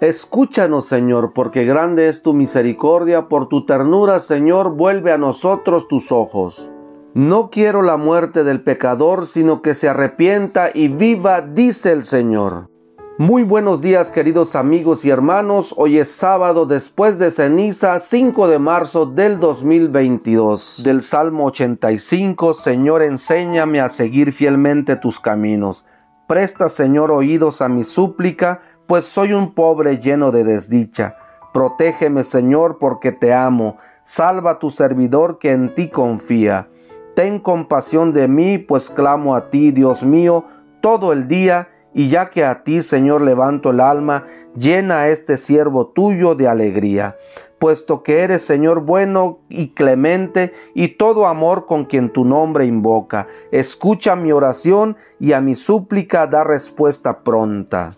Escúchanos, Señor, porque grande es tu misericordia, por tu ternura, Señor, vuelve a nosotros tus ojos. No quiero la muerte del pecador, sino que se arrepienta y viva, dice el Señor. Muy buenos días queridos amigos y hermanos, hoy es sábado después de ceniza 5 de marzo del 2022. Del Salmo 85, Señor enséñame a seguir fielmente tus caminos. Presta Señor oídos a mi súplica, pues soy un pobre lleno de desdicha. Protégeme Señor porque te amo, salva a tu servidor que en ti confía. Ten compasión de mí, pues clamo a ti, Dios mío, todo el día, y ya que a ti, Señor, levanto el alma, llena a este siervo tuyo de alegría, puesto que eres, Señor, bueno y clemente, y todo amor con quien tu nombre invoca. Escucha mi oración y a mi súplica da respuesta pronta.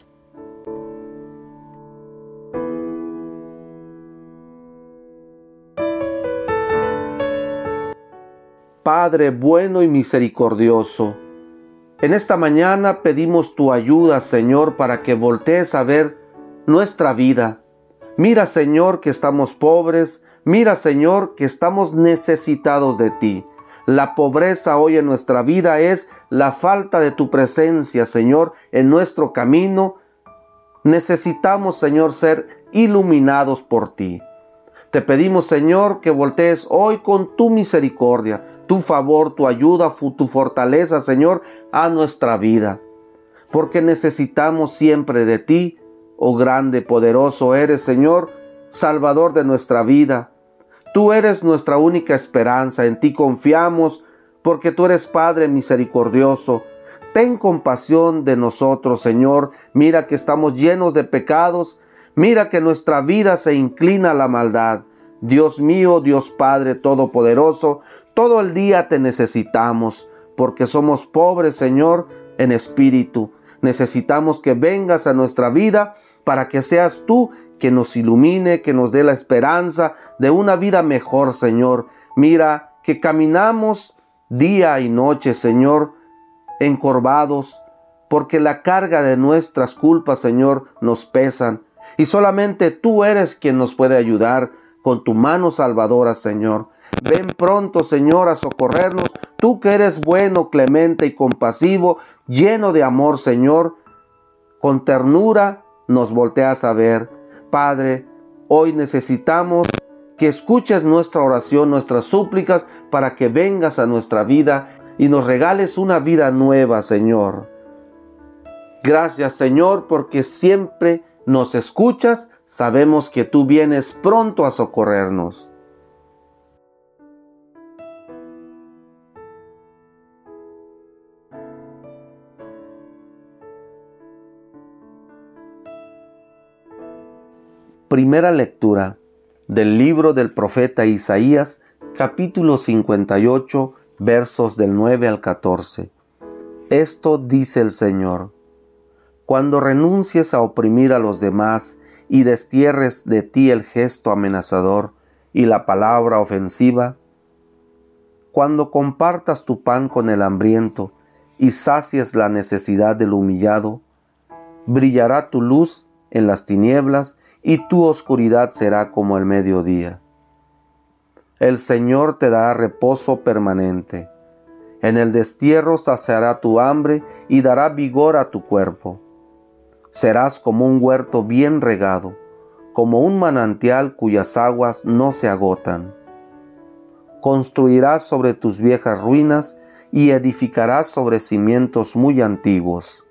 Padre bueno y misericordioso, en esta mañana pedimos tu ayuda, Señor, para que voltees a ver nuestra vida. Mira, Señor, que estamos pobres, mira, Señor, que estamos necesitados de ti. La pobreza hoy en nuestra vida es la falta de tu presencia, Señor, en nuestro camino. Necesitamos, Señor, ser iluminados por ti. Te pedimos, Señor, que voltees hoy con tu misericordia, tu favor, tu ayuda, tu fortaleza, Señor, a nuestra vida. Porque necesitamos siempre de ti, oh grande, poderoso eres, Señor, Salvador de nuestra vida. Tú eres nuestra única esperanza, en ti confiamos, porque tú eres Padre misericordioso. Ten compasión de nosotros, Señor. Mira que estamos llenos de pecados Mira que nuestra vida se inclina a la maldad. Dios mío, Dios Padre Todopoderoso, todo el día te necesitamos, porque somos pobres, Señor, en espíritu. Necesitamos que vengas a nuestra vida para que seas tú que nos ilumine, que nos dé la esperanza de una vida mejor, Señor. Mira que caminamos día y noche, Señor, encorvados, porque la carga de nuestras culpas, Señor, nos pesan y solamente tú eres quien nos puede ayudar con tu mano salvadora, Señor. Ven pronto, Señor, a socorrernos, tú que eres bueno, clemente y compasivo, lleno de amor, Señor. Con ternura nos volteas a ver. Padre, hoy necesitamos que escuches nuestra oración, nuestras súplicas, para que vengas a nuestra vida y nos regales una vida nueva, Señor. Gracias, Señor, porque siempre nos escuchas, sabemos que tú vienes pronto a socorrernos. Primera lectura del libro del profeta Isaías, capítulo 58, versos del 9 al 14. Esto dice el Señor cuando renuncies a oprimir a los demás y destierres de ti el gesto amenazador y la palabra ofensiva, cuando compartas tu pan con el hambriento y sacies la necesidad del humillado, brillará tu luz en las tinieblas y tu oscuridad será como el mediodía. El Señor te dará reposo permanente. En el destierro saciará tu hambre y dará vigor a tu cuerpo Serás como un huerto bien regado, como un manantial cuyas aguas no se agotan. Construirás sobre tus viejas ruinas y edificarás sobre cimientos muy antiguos.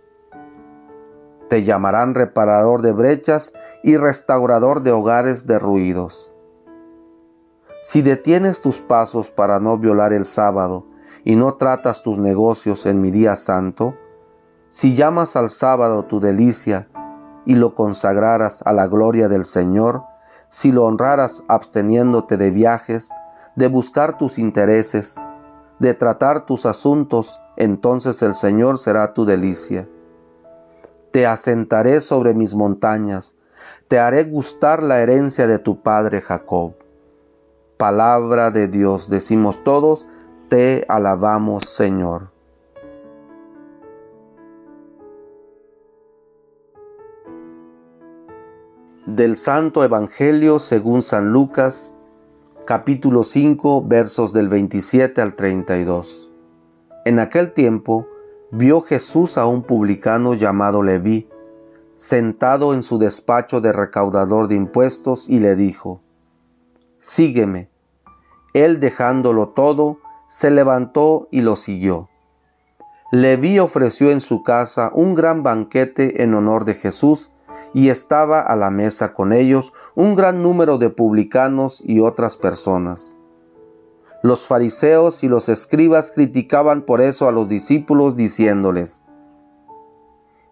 Te llamarán reparador de brechas y restaurador de hogares derruidos. Si detienes tus pasos para no violar el sábado y no tratas tus negocios en mi día santo, si llamas al sábado tu delicia y lo consagraras a la gloria del Señor, si lo honraras absteniéndote de viajes, de buscar tus intereses, de tratar tus asuntos, entonces el Señor será tu delicia. Te asentaré sobre mis montañas, te haré gustar la herencia de tu padre Jacob. Palabra de Dios, decimos todos, te alabamos Señor. del Santo Evangelio según San Lucas, capítulo 5, versos del 27 al 32. En aquel tiempo vio Jesús a un publicano llamado Leví, sentado en su despacho de recaudador de impuestos, y le dijo, Sígueme. Él dejándolo todo, se levantó y lo siguió. Leví ofreció en su casa un gran banquete en honor de Jesús, y estaba a la mesa con ellos un gran número de publicanos y otras personas. Los fariseos y los escribas criticaban por eso a los discípulos diciéndoles,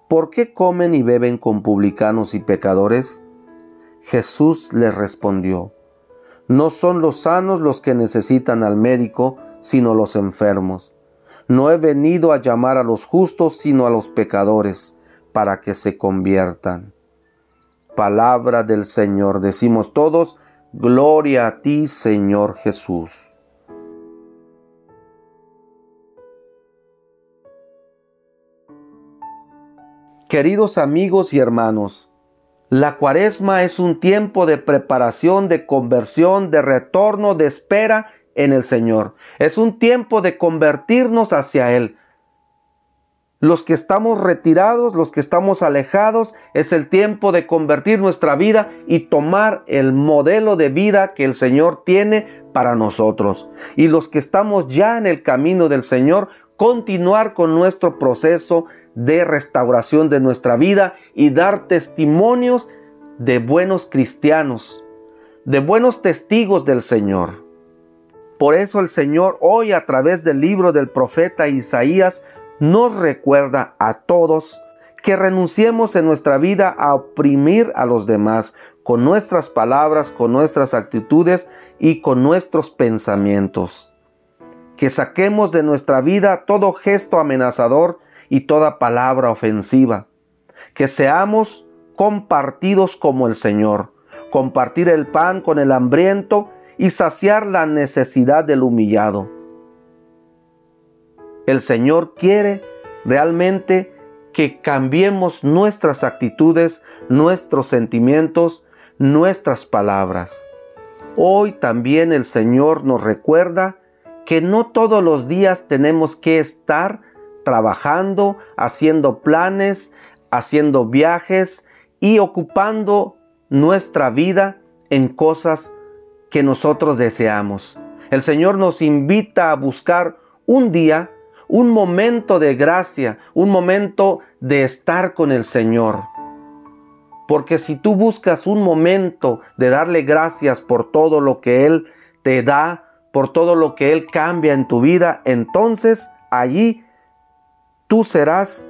¿Por qué comen y beben con publicanos y pecadores? Jesús les respondió, No son los sanos los que necesitan al médico, sino los enfermos. No he venido a llamar a los justos, sino a los pecadores, para que se conviertan palabra del Señor. Decimos todos, gloria a ti, Señor Jesús. Queridos amigos y hermanos, la cuaresma es un tiempo de preparación, de conversión, de retorno, de espera en el Señor. Es un tiempo de convertirnos hacia Él, los que estamos retirados, los que estamos alejados, es el tiempo de convertir nuestra vida y tomar el modelo de vida que el Señor tiene para nosotros. Y los que estamos ya en el camino del Señor, continuar con nuestro proceso de restauración de nuestra vida y dar testimonios de buenos cristianos, de buenos testigos del Señor. Por eso el Señor hoy a través del libro del profeta Isaías nos recuerda a todos que renunciemos en nuestra vida a oprimir a los demás con nuestras palabras, con nuestras actitudes y con nuestros pensamientos. Que saquemos de nuestra vida todo gesto amenazador y toda palabra ofensiva. Que seamos compartidos como el Señor, compartir el pan con el hambriento y saciar la necesidad del humillado el Señor quiere realmente que cambiemos nuestras actitudes, nuestros sentimientos, nuestras palabras. Hoy también el Señor nos recuerda que no todos los días tenemos que estar trabajando, haciendo planes, haciendo viajes y ocupando nuestra vida en cosas que nosotros deseamos. El Señor nos invita a buscar un día un momento de gracia, un momento de estar con el Señor. Porque si tú buscas un momento de darle gracias por todo lo que Él te da, por todo lo que Él cambia en tu vida, entonces allí tú serás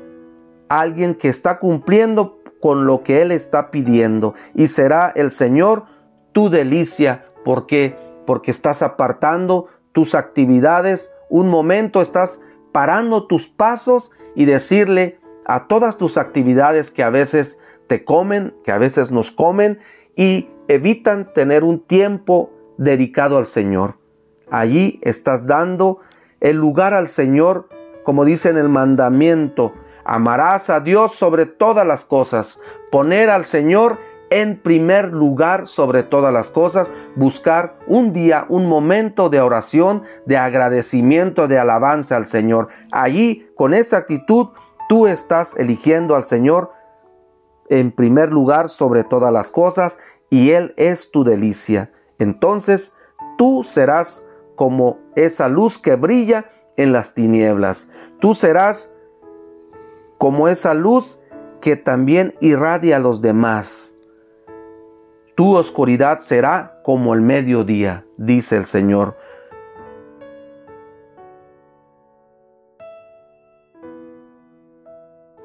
alguien que está cumpliendo con lo que Él está pidiendo y será el Señor tu delicia. ¿Por qué? Porque estás apartando tus actividades, un momento estás parando tus pasos y decirle a todas tus actividades que a veces te comen, que a veces nos comen y evitan tener un tiempo dedicado al Señor. Allí estás dando el lugar al Señor, como dice en el mandamiento, amarás a Dios sobre todas las cosas, poner al Señor en primer lugar sobre todas las cosas, buscar un día, un momento de oración, de agradecimiento, de alabanza al Señor. Allí, con esa actitud, tú estás eligiendo al Señor en primer lugar sobre todas las cosas y Él es tu delicia. Entonces, tú serás como esa luz que brilla en las tinieblas. Tú serás como esa luz que también irradia a los demás. Tu oscuridad será como el mediodía, dice el Señor.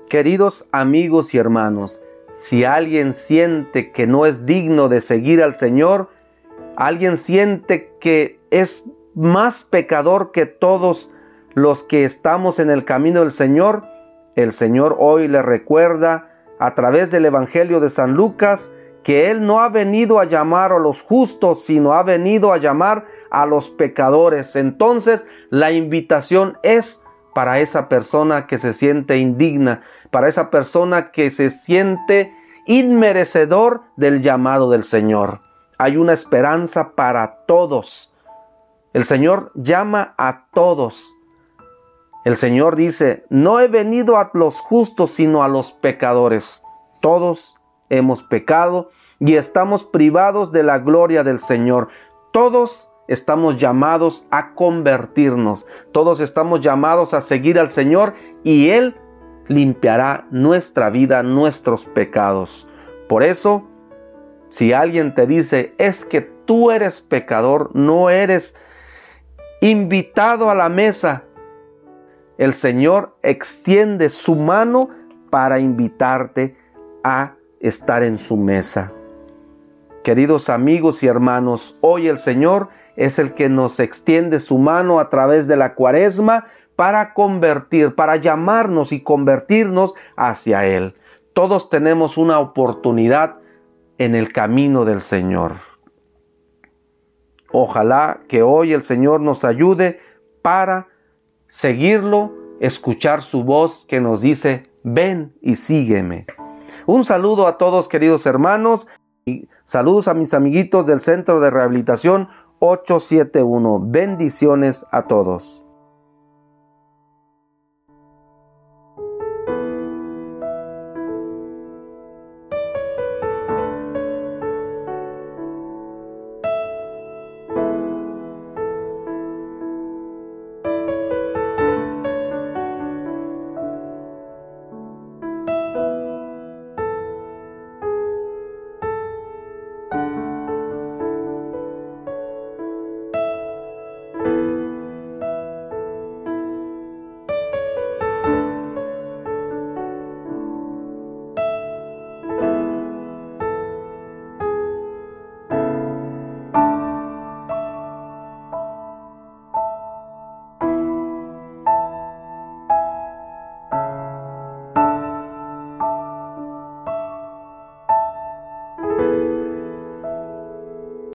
Queridos amigos y hermanos, si alguien siente que no es digno de seguir al Señor, alguien siente que es más pecador que todos los que estamos en el camino del Señor, el Señor hoy le recuerda a través del Evangelio de San Lucas que Él no ha venido a llamar a los justos, sino ha venido a llamar a los pecadores. Entonces la invitación es para esa persona que se siente indigna, para esa persona que se siente inmerecedor del llamado del Señor. Hay una esperanza para todos. El Señor llama a todos. El Señor dice, no he venido a los justos, sino a los pecadores. Todos hemos pecado y estamos privados de la gloria del Señor. Todos estamos llamados a convertirnos. Todos estamos llamados a seguir al Señor y Él limpiará nuestra vida, nuestros pecados. Por eso, si alguien te dice, es que tú eres pecador, no eres invitado a la mesa, el Señor extiende su mano para invitarte a estar en su mesa. Queridos amigos y hermanos, hoy el Señor es el que nos extiende su mano a través de la cuaresma para convertir, para llamarnos y convertirnos hacia Él. Todos tenemos una oportunidad en el camino del Señor. Ojalá que hoy el Señor nos ayude para seguirlo, escuchar su voz que nos dice, ven y sígueme. Un saludo a todos queridos hermanos y saludos a mis amiguitos del Centro de Rehabilitación 871. Bendiciones a todos.